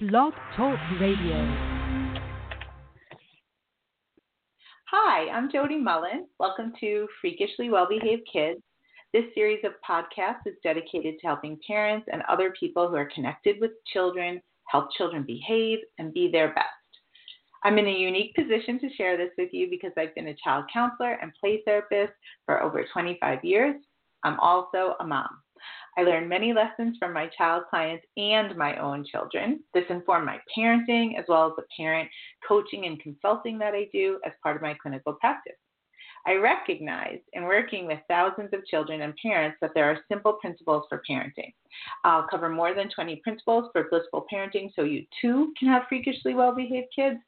Blog Talk Radio. Hi, I'm Jody Mullen. Welcome to Freakishly Well Behaved Kids. This series of podcasts is dedicated to helping parents and other people who are connected with children help children behave and be their best. I'm in a unique position to share this with you because I've been a child counselor and play therapist for over 25 years. I'm also a mom. I learned many lessons from my child clients and my own children. This informed my parenting as well as the parent coaching and consulting that I do as part of my clinical practice. I recognize in working with thousands of children and parents that there are simple principles for parenting. I'll cover more than 20 principles for blissful parenting so you too can have freakishly well behaved kids.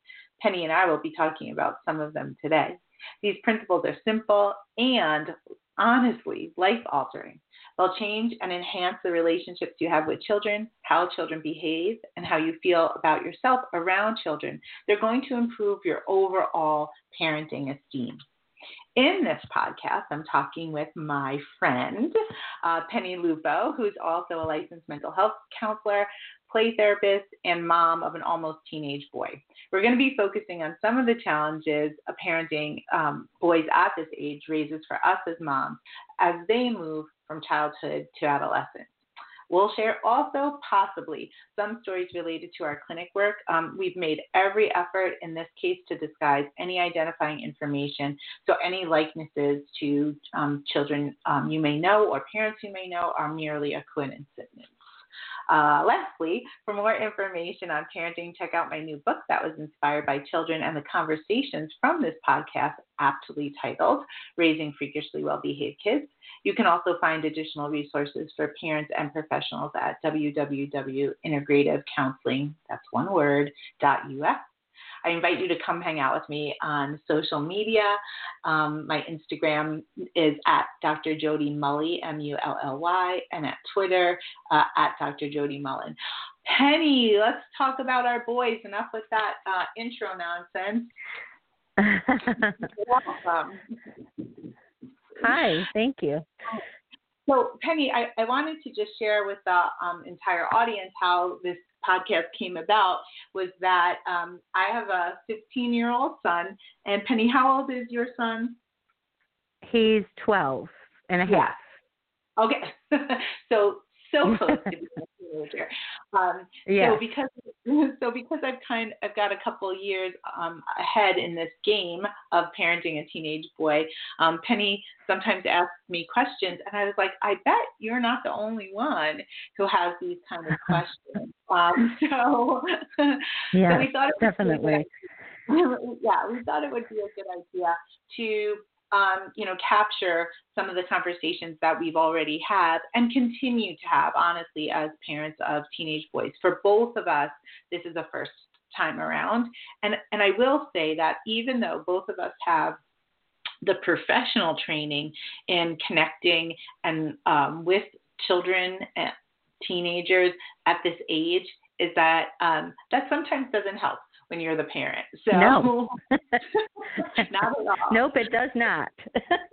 Penny and I will be talking about some of them today. These principles are simple and honestly life altering. They'll change and enhance the relationships you have with children, how children behave, and how you feel about yourself around children. They're going to improve your overall parenting esteem. In this podcast, I'm talking with my friend, uh, Penny Lupo, who's also a licensed mental health counselor, play therapist, and mom of an almost teenage boy. We're going to be focusing on some of the challenges a parenting um, boys at this age raises for us as moms as they move from childhood to adolescence. We'll share also possibly some stories related to our clinic work. Um, we've made every effort in this case to disguise any identifying information, so any likenesses to um, children um, you may know or parents you may know are merely a coincidence. Uh, lastly, for more information on parenting, check out my new book that was inspired by children and the conversations from this podcast, aptly titled Raising Freakishly Well Behaved Kids. You can also find additional resources for parents and professionals at www.integrativecounseling. I invite you to come hang out with me on social media. Um, my Instagram is at Dr. Jody Mully, M U L L Y, and at Twitter uh, at Dr. Jody Mullen. Penny, let's talk about our boys. Enough with that uh, intro nonsense. Welcome. Hi, thank you. So, Penny, I, I wanted to just share with the um, entire audience how this podcast came about was that um, I have a 15 year old son. And Penny, how old is your son? He's 12 and a half. Okay. so, so close to being Um, yeah. So because so because I've kind I've got a couple years um, ahead in this game of parenting a teenage boy. Um, Penny sometimes asks me questions, and I was like, I bet you're not the only one who has these kind of questions. um, so yeah, so we thought it definitely. yeah, we thought it would be a good idea to um, you know, capture some of the conversations that we've already had and continue to have, honestly, as parents of teenage boys. For both of us, this is the first time around. And, and I will say that even though both of us have the professional training in connecting and um, with children and teenagers at this age, is that um, that sometimes doesn't help when you're the parent. So no, not at all. Nope, it does not.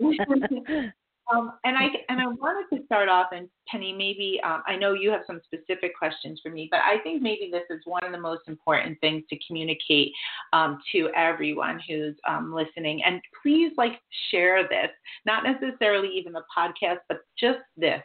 um, and I and I wanted to start off, and Penny, maybe um, I know you have some specific questions for me, but I think maybe this is one of the most important things to communicate um, to everyone who's um, listening. And please, like, share this, not necessarily even the podcast, but just this,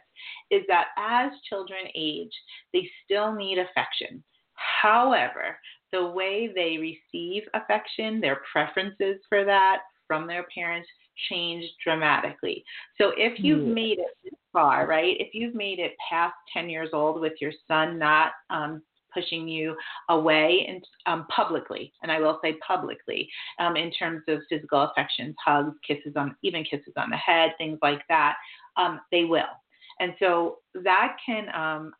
is that as children age, they still need affection. However, the way they receive affection, their preferences for that from their parents change dramatically. So if you've made it this far, right? If you've made it past 10 years old with your son not um, pushing you away and um, publicly, and I will say publicly, um, in terms of physical affections, hugs, kisses on, even kisses on the head, things like that, um, they will. And so that can um,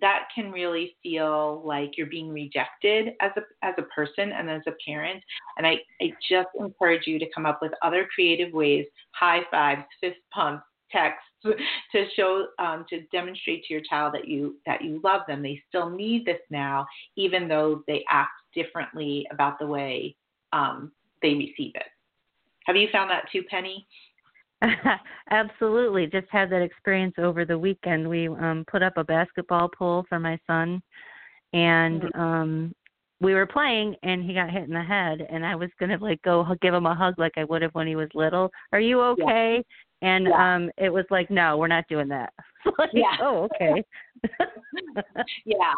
that can really feel like you're being rejected as a as a person and as a parent. And I, I just encourage you to come up with other creative ways, high fives, fist pumps, texts, to show um, to demonstrate to your child that you that you love them. They still need this now, even though they act differently about the way um, they receive it. Have you found that too, Penny? Absolutely. Just had that experience over the weekend. We um put up a basketball pole for my son and Mhm. um we were playing and he got hit in the head and I was gonna like go give him a hug like I would have when he was little. Are you okay? And Yeah. um it was like, no, we're not doing that. like, Yeah. Oh, okay. yeah.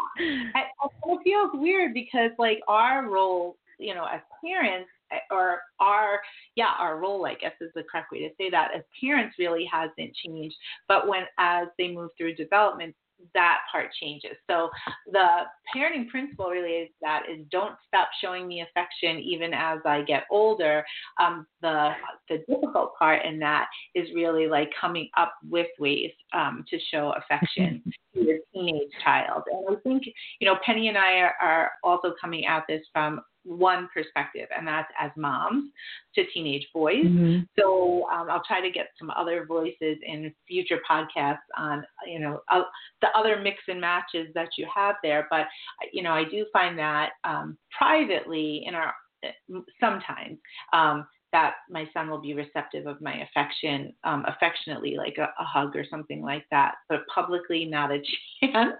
I, it feels weird because like our role, you know, as parents or our yeah, our role I guess is the correct way to say that as parents really hasn't changed. But when as they move through development that part changes. So the parenting principle really is that is don't stop showing me affection even as I get older. Um, the the difficult part in that is really like coming up with ways um, to show affection to your teenage child. And I think you know Penny and I are, are also coming at this from one perspective, and that's as moms to teenage boys. Mhm. So um, I'll try to get some other voices in future podcasts on, you know, uh, the other mix and matches that you have there. But you know, I do find that um, privately in our sometimes um, that my son will be receptive of my affection, um, affectionately, like a, a hug or something like that. But publicly, not a chance.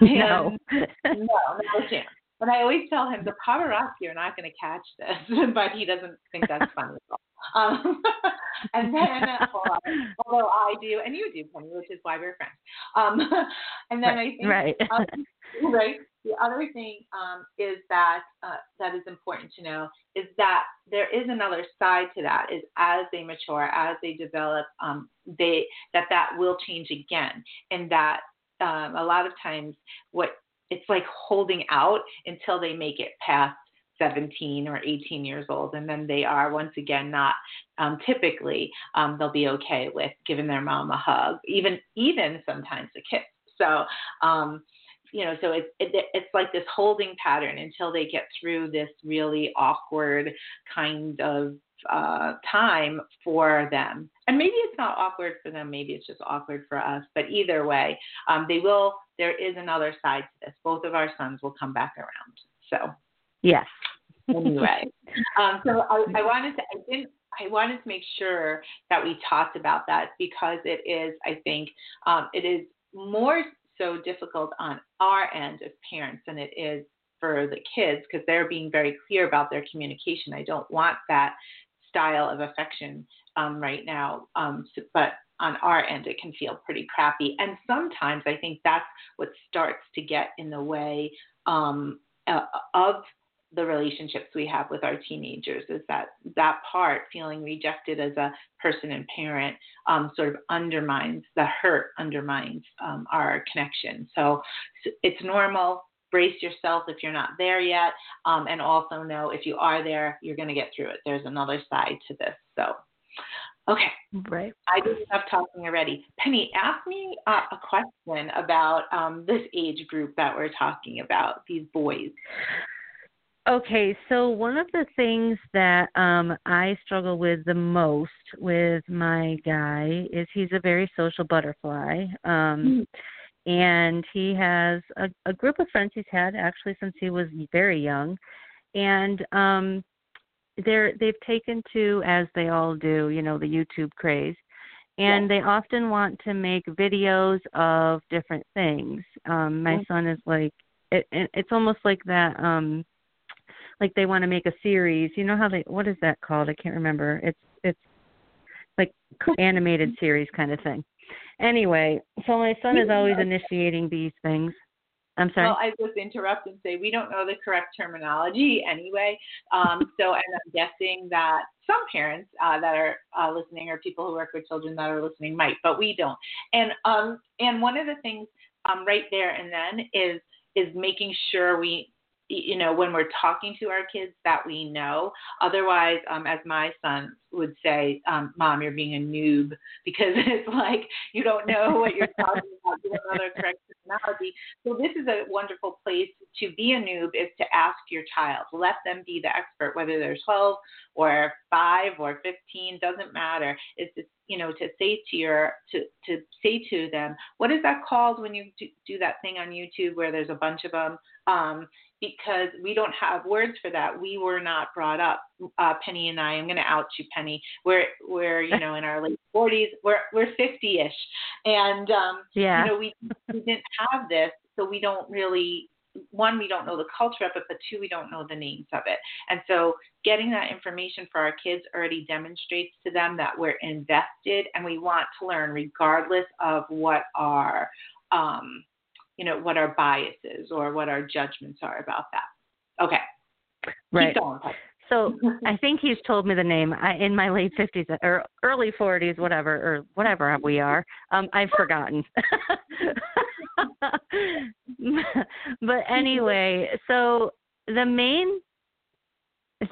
No. No, not a chance. And I always tell him the paparazzi are not going to catch this, but he doesn't think that's funny at all. Um, and then, well, although I do, and you do, Penny, which is why we're friends. Um, and then I think, right. um, right. The other thing um, is that uh, that is important to know is that there is another side to that. Is as they mature, as they develop, um, they that that will change again, and that um, a lot of times what it's like holding out until they make it past 17 or 18 years old, and then they are once again not um, typically um, they'll be okay with giving their mom a hug, even even sometimes a kiss. So um, you know, so it's it, it's like this holding pattern until they get through this really awkward kind of uh, time for them. And maybe it's not awkward for them, maybe it's just awkward for us. But either way, um, they will. There is another side to this. Both of our sons will come back around. So yes. anyway, um, so I, I wanted to. I didn't. I wanted to make sure that we talked about that because it is. I think um, it is more so difficult on our end as parents than it is for the kids because they're being very clear about their communication. I don't want that style of affection um, right now, um, so, but on our end, it can feel pretty crappy. And sometimes I think that's what starts to get in the way um, uh, of the relationships we have with our teenagers is that that part feeling rejected as a person and parent um, sort of undermines the hurt undermines um, our connection so it's normal brace yourself if you're not there yet um, and also know if you are there you're going to get through it there's another side to this so okay Right. I did enough talking already. Penny, ask me uh, a question about um, this age group that we're talking about, these boys. Okay, so one of the things that um I struggle with the most with my guy is he's a very social butterfly. Um and he has a, a group of friends he's had actually since he was very young. And um they're they've taken to as they all do, you know, the YouTube craze. And they often want to make videos of different things. Um my Mhm. son is like it, it it's almost like that um like they want to make a series. You know how they what is that called? I can't remember. It's it's like animated series kind of thing. Anyway, so my son is always initiating these things. I'm sorry. Well, I just interrupt and say we don't know the correct terminology anyway. Um, so, and I'm guessing that some parents uh, that are uh, listening or people who work with children that are listening might, but we don't. And um, and one of the things um, right there and then is is making sure we you know when we're talking to our kids that we know. Otherwise um as my son would say um mom you're being a noob because it's like you don't know what you're talking about you don't know the correct terminology so this is a wonderful place to be a noob is to ask your child. Let them be the expert whether they're 12 or 5 or 15 doesn't matter. It's just you know to say to your to to say to them what is that called when you do, do that thing on youtube where there's a bunch of them um because we don't have words for that. We were not brought up. Uh, Penny and I. I'm going to out you, Penny. We're we're you know in our late 40s. We're we're 50ish, and um, yeah. you know we we didn't have this, so we don't really one we don't know the culture of it but two we don't know the names of it and so getting that information for our kids already demonstrates to them that we're invested and we want to learn regardless of what our um, you know what our biases or what our judgments are about that okay right so I think he's told me the name I, in my late fifties or early forties, whatever, or whatever we are. Um, I've forgotten. but anyway, so the main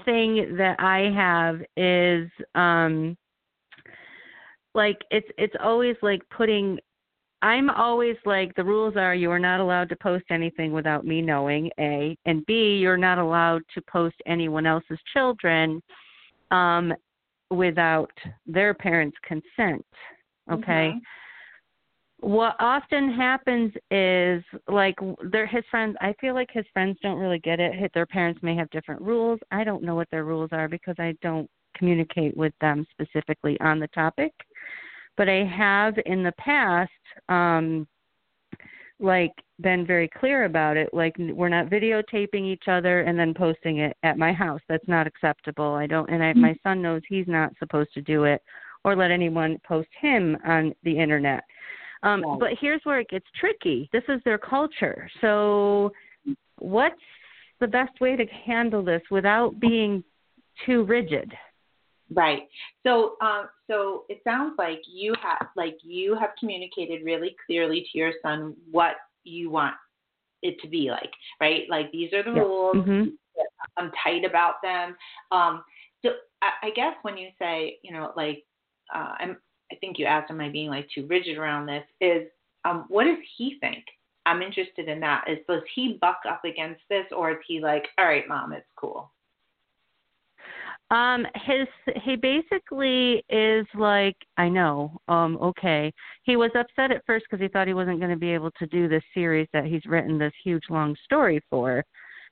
thing that I have is um like it's it's always like putting I'm always like the rules are you are not allowed to post anything without me knowing A and B you're not allowed to post anyone else's children um without their parents' consent. Okay? Mm-hmm what often happens is like their his friends i feel like his friends don't really get it their parents may have different rules i don't know what their rules are because i don't communicate with them specifically on the topic but i have in the past um like been very clear about it like we're not videotaping each other and then posting it at my house that's not acceptable i don't and I, my son knows he's not supposed to do it or let anyone post him on the internet um, right. But here's where it gets tricky. This is their culture. So, what's the best way to handle this without being too rigid? Right. So, um, so it sounds like you have like you have communicated really clearly to your son what you want it to be like, right? Like these are the yep. rules. Mm-hmm. I'm tight about them. Um, so I, I guess when you say, you know, like uh, I'm I think you asked, am I being like too rigid around this? Is um, what does he think? I'm interested in that. Is does he buck up against this, or is he like, all right, mom, it's cool? Um, his he basically is like, I know, um, okay. He was upset at first because he thought he wasn't going to be able to do this series that he's written this huge long story for.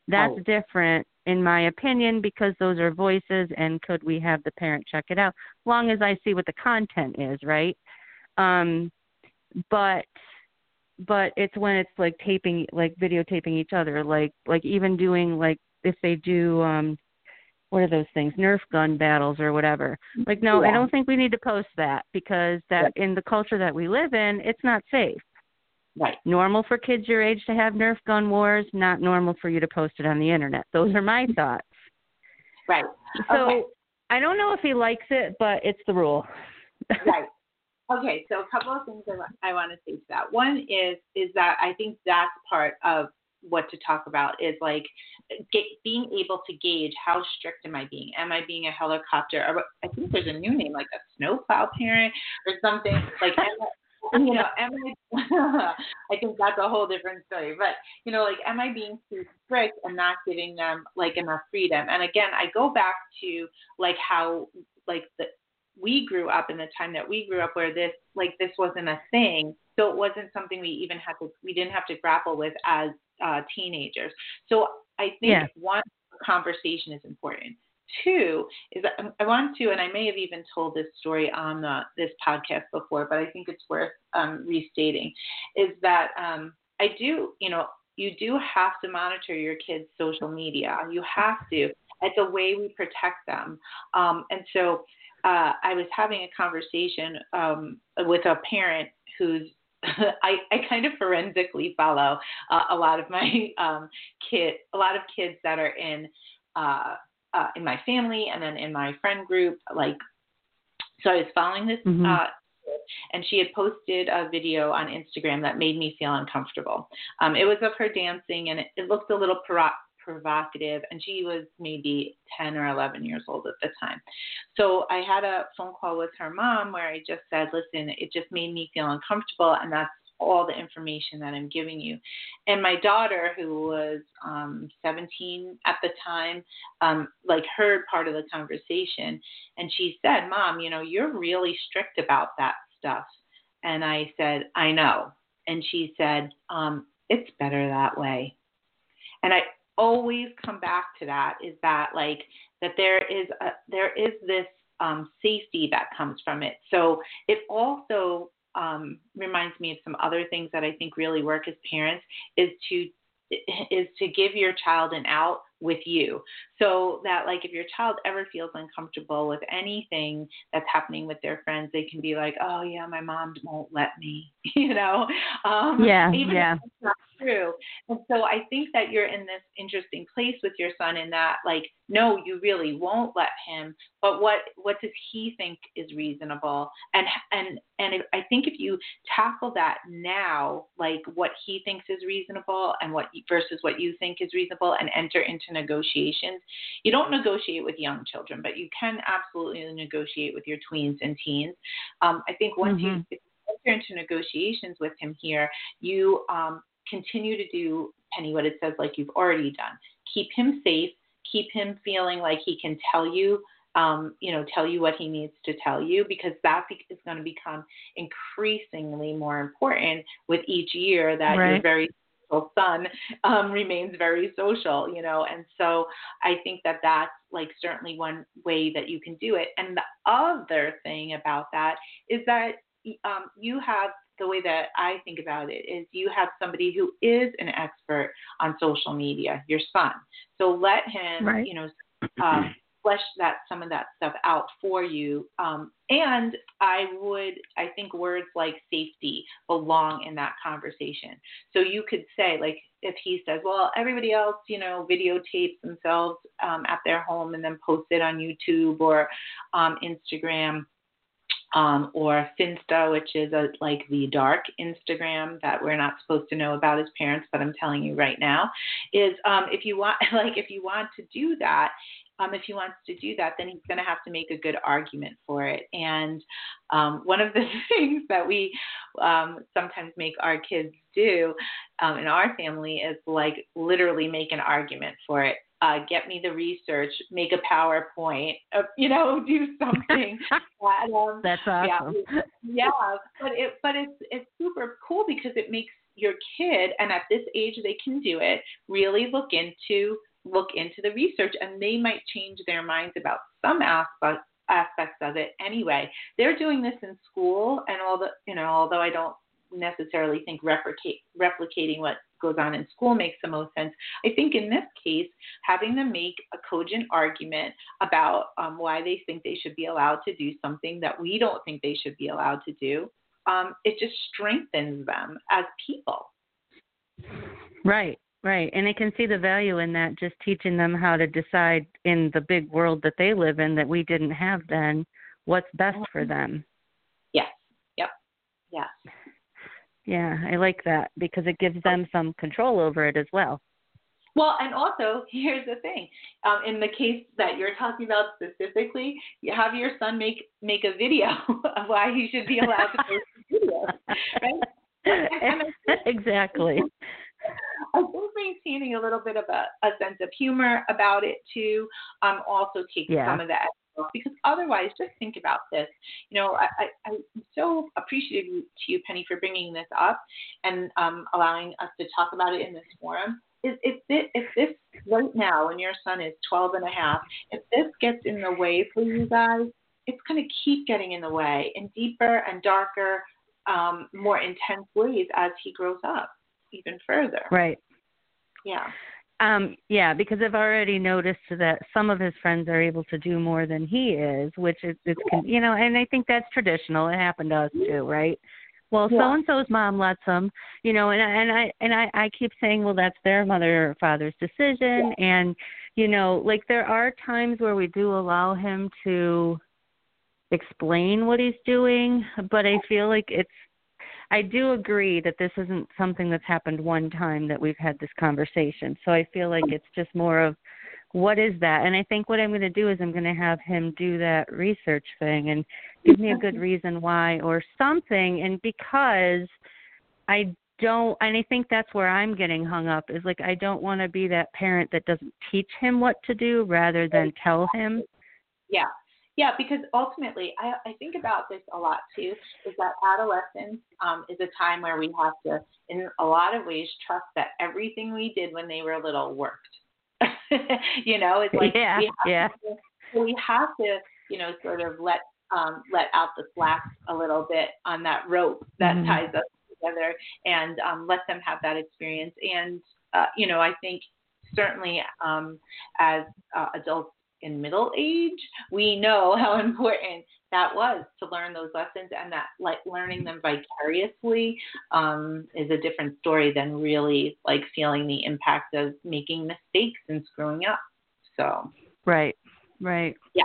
That's oh. different in my opinion, because those are voices and could we have the parent check it out? Long as I see what the content is, right? Um, but but it's when it's like taping like videotaping each other, like like even doing like if they do um what are those things nerf gun battles or whatever like no yeah. i don't think we need to post that because that in the culture that we live in it's not safe Right. Normal for kids your age to have Nerf gun wars, not normal for you to post it on the internet. Those are my thoughts. Right. So okay. I don't know if he likes it, but it's the rule. right. Okay, so a couple of things I, I want to say to that. One is is that I think that's part of what to talk about is like get, being able to gauge how strict am I being? Am I being a helicopter? Or I think there's a new name like a snowplow parent or something. Like am I, you know, am I? I think that's a whole different story. But you know, like, am I being too strict and not giving them like enough freedom? And again, I go back to like how like the we grew up in the time that we grew up where this like this wasn't a thing so it wasn't something we even had to we didn't have to grapple with as uh, teenagers so i think yeah. one conversation is important two is that I want to, and I may have even told this story on the, this podcast before, but I think it's worth um, restating, is that um, I do, you know, you do have to monitor your kids' social media. You have to. It's a way we protect them. Um, and so uh, I was having a conversation um, with a parent who's I, I kind of forensically follow uh, a lot of my um, kid, a lot of kids that are in uh, uh, in my family and then in my friend group. Like, so I was following this, mm-hmm. uh, and she had posted a video on Instagram that made me feel uncomfortable. Um, it was of her dancing, and it, it looked a little pro- provocative, and she was maybe 10 or 11 years old at the time. So I had a phone call with her mom where I just said, listen, it just made me feel uncomfortable, and that's all the information that I'm giving you. And my daughter, who was um, 17 at the time, um, like heard part of the conversation, and she said, "Mom, you know, you're really strict about that stuff." And I said, "I know." And she said, um, "It's better that way." And I always come back to that is that like that there is a, there is this um, safety that comes from it. So it also um, reminds me of some other things that I think really work as parents is to is to give your child an out with you. So that like if your child ever feels uncomfortable with anything that's happening with their friends they can be like oh yeah my mom won't let me you know? Um yeah yeah true. And so I think that you're in this interesting place with your son in that like no, you really won't let him, but what what does he think is reasonable? And and and if, I think if you tackle that now, like what he thinks is reasonable and what versus what you think is reasonable and enter into negotiations. You don't negotiate with young children, but you can absolutely negotiate with your tweens and teens. Um, I think once mm-hmm. you enter into negotiations with him here, you um, continue to do, Penny, what it says like you've already done. Keep him safe, keep him feeling like he can tell you um, you know, tell you what he needs to tell you because that is going to become increasingly more important with each year that right. your very social son um, remains very social, you know. And so I think that that's like certainly one way that you can do it. And the other thing about that is that um, you have the way that I think about it is you have somebody who is an expert on social media, your son. So let him, right. you know, um, flesh that some of that stuff out for you. Um, and I would, I think words like safety belong in that conversation. So you could say, like, if he says, well, everybody else, you know, videotapes themselves um, at their home and then post it on YouTube or um, Instagram um, or Finsta, which is a, like the dark Instagram that we're not supposed to know about as parents, but I'm telling you right now, is um, if you want, like, if you want to do that, um, if he wants to do that, then he's going to have to make a good argument for it. And um, one of the things that we um, sometimes make our kids do um, in our family is like literally make an argument for it uh, get me the research, make a PowerPoint, uh, you know, do something. that, um, That's awesome. Yeah, yeah, but it but it's it's super cool because it makes your kid, and at this age they can do it, really look into look into the research, and they might change their minds about some aspects aspects of it anyway. They're doing this in school, and all the you know, although I don't necessarily think replicate, replicating what goes on in school makes the most sense. I think in this case, having them make a cogent argument about um, why they think they should be allowed to do something that we don't think they should be allowed to do, um, it just strengthens them as people. Right, right. And they can see the value in that, just teaching them how to decide in the big world that they live in that we didn't have then what's best for them. Yes, yep, yes. Yeah, I like that because it gives them some control over it as well. Well, and also here's the thing: um, in the case that you're talking about specifically, you have your son make make a video of why he should be allowed to post a video, right? exactly. I think maintaining a little bit of a, a sense of humor about it too um, also takes yeah. some of that because otherwise, just think about this. You know, I, I, I'm so appreciative to you, Penny, for bringing this up and um, allowing us to talk about it in this forum. Is if this, if this right now, when your son is 12 and a half, if this gets in the way for you guys, it's going to keep getting in the way in deeper and darker, um, more intense ways as he grows up even further. Right. Yeah. Um, yeah, because I've already noticed that some of his friends are able to do more than he is, which is it's you know, and I think that's traditional. It happened to us too, right? Well, so and so's mom lets them, you know, and and I and I I keep saying, well, that's their mother or father's decision, yeah. and you know, like there are times where we do allow him to explain what he's doing, but I feel like it's I do agree that this isn't something that's happened one time that we've had this conversation. So I feel like it's just more of what is that? And I think what I'm going to do is I'm going to have him do that research thing and give me a good reason why or something. And because I don't, and I think that's where I'm getting hung up is like I don't want to be that parent that doesn't teach him what to do rather than tell him. Yeah. Yeah, because ultimately, I, I think about this a lot too. Is that adolescence um, is a time where we have to, in a lot of ways, trust that everything we did when they were little worked. you know, it's like yeah, we have yeah. To, we have to, you know, sort of let um, let out the slack a little bit on that rope that mm-hmm. ties us together, and um, let them have that experience. And uh, you know, I think certainly um, as uh, adults in middle age, we know how important that was to learn those lessons and that like learning them vicariously um, is a different story than really like feeling the impact of making mistakes and screwing up. So right, right, yeah,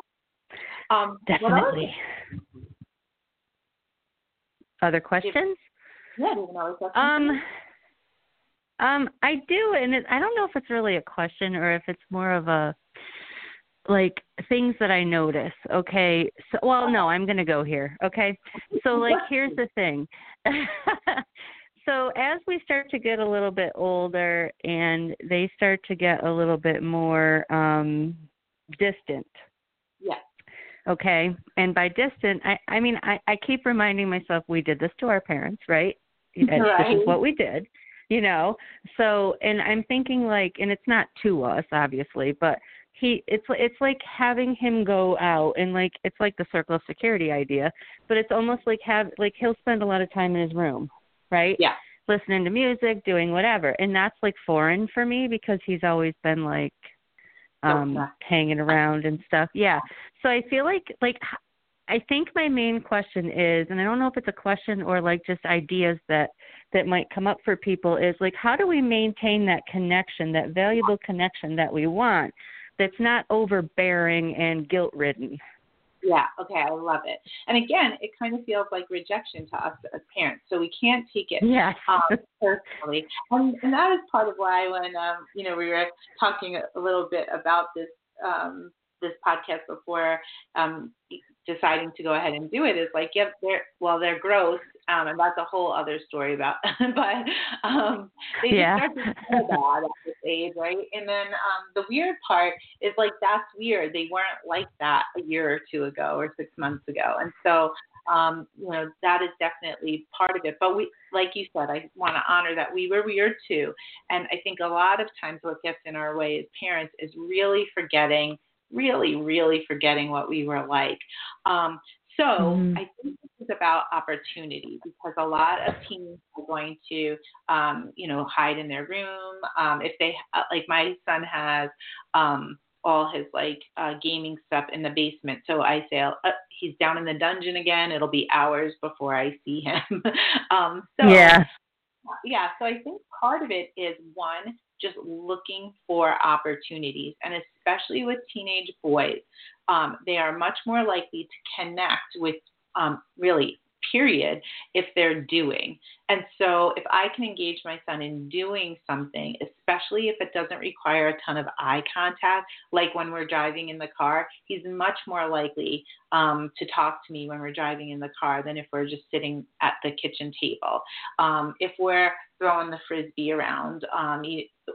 um, definitely. Other questions? Yeah, do you know questions? Um. Um, I do, and it, I don't know if it's really a question or if it's more of a like things that I notice. Okay. So well no, I'm gonna go here. Okay. So like here's the thing. so as we start to get a little bit older and they start to get a little bit more um distant. Yeah. Okay. And by distant I, I mean I, I keep reminding myself we did this to our parents, right? right. This is what we did you know so and i'm thinking like and it's not to us obviously but he it's it's like having him go out and like it's like the circle of security idea but it's almost like have like he'll spend a lot of time in his room right? Yeah. Listening to music doing whatever. And that's like foreign for me because he's always been like um okay. hanging around and stuff. Yeah. So i feel like like i think my main question is and i don't know if it's a question or like just ideas that that might come up for people is like how do we maintain that connection that valuable connection that we want that's not overbearing and guilt ridden. Yeah, okay, I love it. And again, it kind of feels like rejection to us as parents, so we can't take it yes. um, personally. And, and that is part of why when um, you know we were talking a little bit about this um, this podcast before um, deciding to go ahead and do it is like, yep, they're well, they're gross, um, and that's a whole other story about. but um, they yeah. just start to feel bad at this age, right? And then um, the weird part is like that's weird. They weren't like that a year or two ago or six months ago, and so um, you know that is definitely part of it. But we, like you said, I want to honor that we were weird too, and I think a lot of times what gets in our way as parents is really forgetting really, really forgetting what we were like. Um, so mm-hmm. I think this is about opportunity because a lot of teens are going to, um, you know, hide in their room. Um, if they, uh, like my son has um, all his like uh, gaming stuff in the basement. So I say, uh, he's down in the dungeon again. It'll be hours before I see him. um, so yeah. Yeah. So I think part of it is one, just looking for opportunities. And especially with teenage boys, um, they are much more likely to connect with um, really period if they're doing. And so if I can engage my son in doing something, especially if it doesn't require a ton of eye contact, like when we're driving in the car, he's much more likely um, to talk to me when we're driving in the car than if we're just sitting at the kitchen table. Um, if we're throwing the frisbee around, um,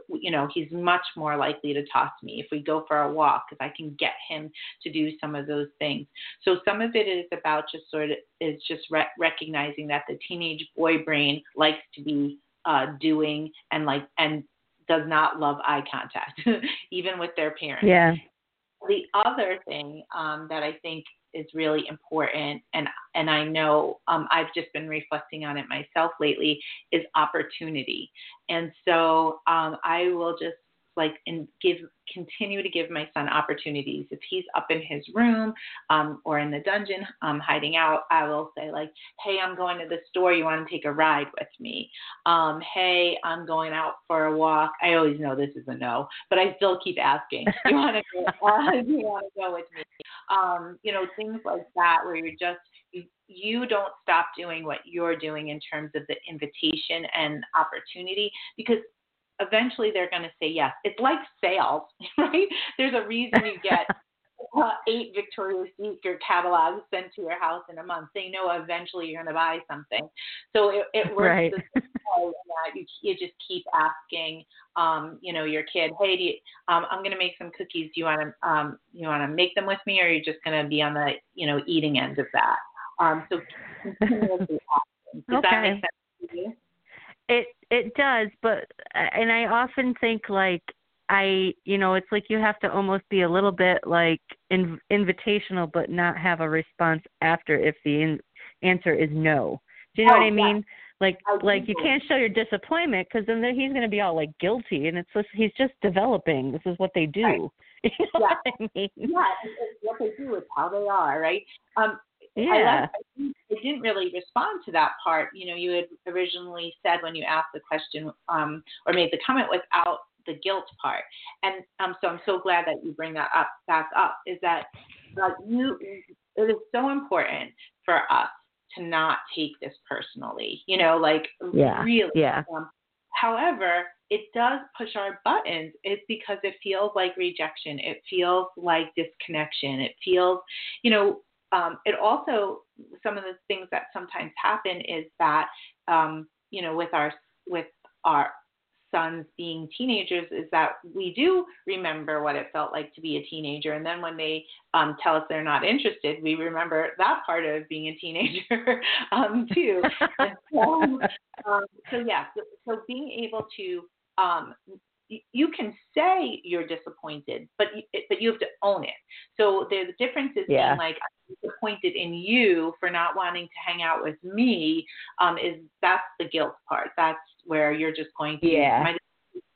you know, he's much more likely to talk to me. If we go for a walk, if I can get him to do some of those things. So some of it is about just sort of is just re- recognizing that the teenage boy brain likes to be uh, doing and like and does not love eye contact, even with their parents. Yeah. The other thing um, that I think is really important and and I know um, I've just been reflecting on it myself lately is opportunity. And so um, I will just like and give continue to give my son opportunities. If he's up in his room um, or in the dungeon um, hiding out, I will say like, "Hey, I'm going to the store. You want to take a ride with me? Um, hey, I'm going out for a walk." I always know this is a no, but I still keep asking. You want to go? Uh, you want to go with me? Um, you know, things like that where you're just you, you don't stop doing what you're doing in terms of the invitation and opportunity because eventually they're going to say yes. It's like sales, right? There's a reason you get uh, eight Victoria's Secret catalogs sent to your house in a month. They know eventually you're going to buy something. So it, it works right. the that you, you just keep asking, um, you know, your kid, hey, do you, um, I'm going to make some cookies. Do you want to, um, you want to make them with me, or are you just going to be on the, you know, eating end of that? Um, so continuously asking. Does okay. that make sense to you? It it does, but and I often think like I you know it's like you have to almost be a little bit like in, invitational, but not have a response after if the in, answer is no. Do you know oh, what I mean? Yeah. like like you can't show your disappointment because then he's going to be all like guilty and it's just he's just developing this is what they do right. you know yeah. what I mean? yeah it's what they do it's how they are right um yeah. I, I didn't really respond to that part. You know, you had originally said when you asked the question um, or made the comment without the guilt part, and um, so I'm so glad that you bring that up back up. Is that uh, you? It is so important for us to not take this personally. You know, like yeah. really. Yeah. Um, however, it does push our buttons. It's because it feels like rejection. It feels like disconnection. It feels, you know, um, it also some of the things that sometimes happen is that um, you know with our with our sons being teenagers is that we do remember what it felt like to be a teenager. And then when they um, tell us they're not interested we remember that part of being a teenager um, too. So, um, so yeah so, so being able to um, you can say you're disappointed, but you, but you have to own it. So the difference is yeah. being like I'm disappointed in you for not wanting to hang out with me. Um, is that's the guilt part. That's where you're just going to yeah.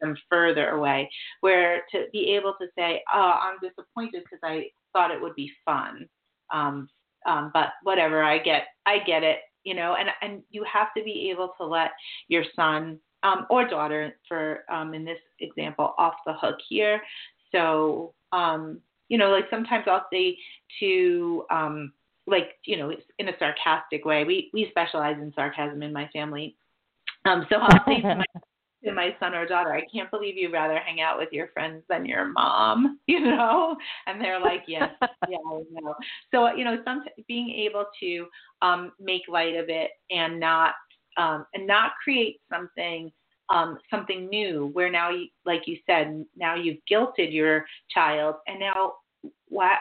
them further away. Where to be able to say, oh, I'm disappointed because I thought it would be fun. Um, um, but whatever, I get, I get it. You know, and and you have to be able to let your son um, or daughter, for um, in this example, off the hook here. So, um, you know, like sometimes I'll say to, um, like, you know, in a sarcastic way. We we specialize in sarcasm in my family. Um, so I'll say to my to my son or daughter, I can't believe you'd rather hang out with your friends than your mom, you know? And they're like, yes, yeah, I know. So, you know, some, being able to um, make light of it and not um, and not create something um, something new where now you, like you said now you've guilted your child and now what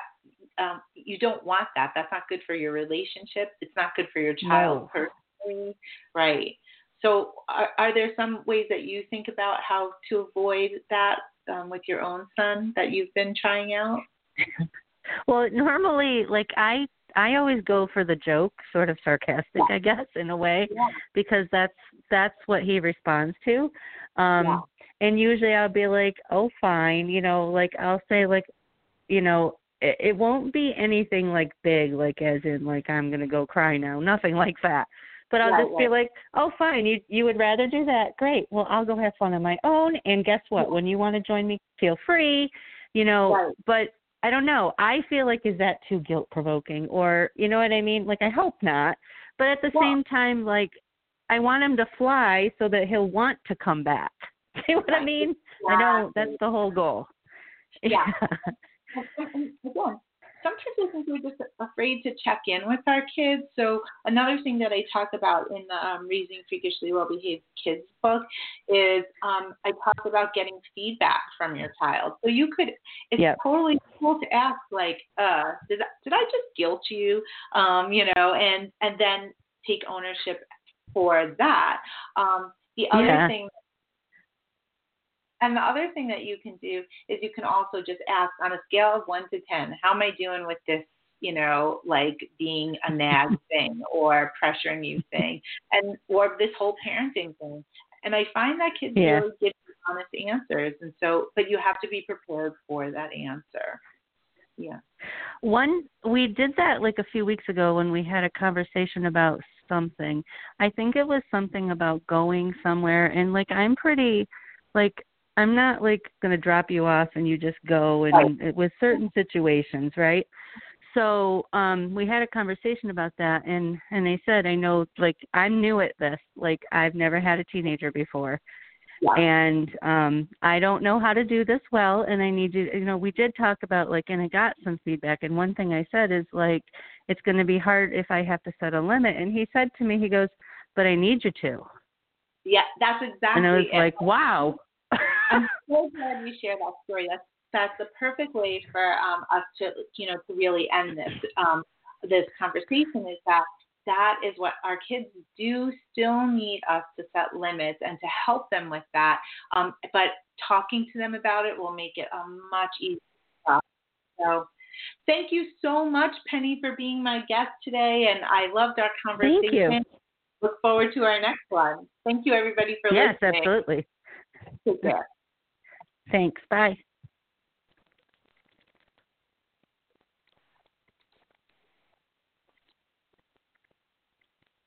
um, you don't want that. That's not good for your relationship. It's not good for your child no. personally. Right. So are, are there some ways that you think about how to avoid that um, with your own son that you've been trying out? Well normally like i I always go for the joke, sort of sarcastic, I guess, in a way, yeah. because that's that's what he responds to. Um yeah. and usually I'll be like, "Oh, fine," you know, like I'll say like, you know, it, it won't be anything like big, like as in like I'm gonna go cry now, nothing like that. But I'll just be like, "Oh, fine. You you would rather do that? Great. Well, I'll go have fun on my own. And guess what? Yeah. When you want to join me, feel free. You know. But I don't know. I feel like is that too guilt provoking or you know what I mean? Like I hope not. But at the Well- same time like I want him to fly so that he'll want to come back. See what I mean? I know that's the whole goal. Yeah. and again, sometimes I think we're just afraid to check in with our kids. So another thing that I talk about in the um, Raising Freakishly Well Behaved Kids book is um, I talk about getting feedback from your child. So you could, it's Yep. totally cool to ask like, uh, did I, did I just guilt you? Um, you know, and and then take ownership for that. Um, the other Yeah. thing and the other thing that you can do is you can also just ask on a scale of one to 10, how am I doing with this, you know, like being a nag thing or pressuring you thing and, or this whole parenting thing. And I find that kids Yeah. really give honest answers. And so, but you have to be prepared for that answer. Yeah. One we did that like a few weeks ago when we had a conversation about something. I think it was something about going somewhere and like I'm pretty like I'm not like going to drop you off and you just go and Right. with certain situations, right? So, um we had a conversation about that and and they said I know like I'm new at this. Like I've never had a teenager before Yeah. and um I don't know how to do this well and I need to you know we did talk about like and I got some feedback and one thing I said is like it's going to be hard if I have to set a limit and he said to me he goes but I need you to Yeah. That's exactly and I was it. like wow I'm so glad you shared that story. That's that's the perfect way for um, us to you know to really end this um, this conversation. Is that that is what our kids do still need us to set limits and to help them with that. Um, but talking to them about it will make it a much easier. process. So. Thank you so much, Penny, for being my guest today, and I loved our conversation. Thank you. look forward to our next one. Thank you, everybody, for yes, listening. Yes, absolutely. Take care. Thanks. Bye.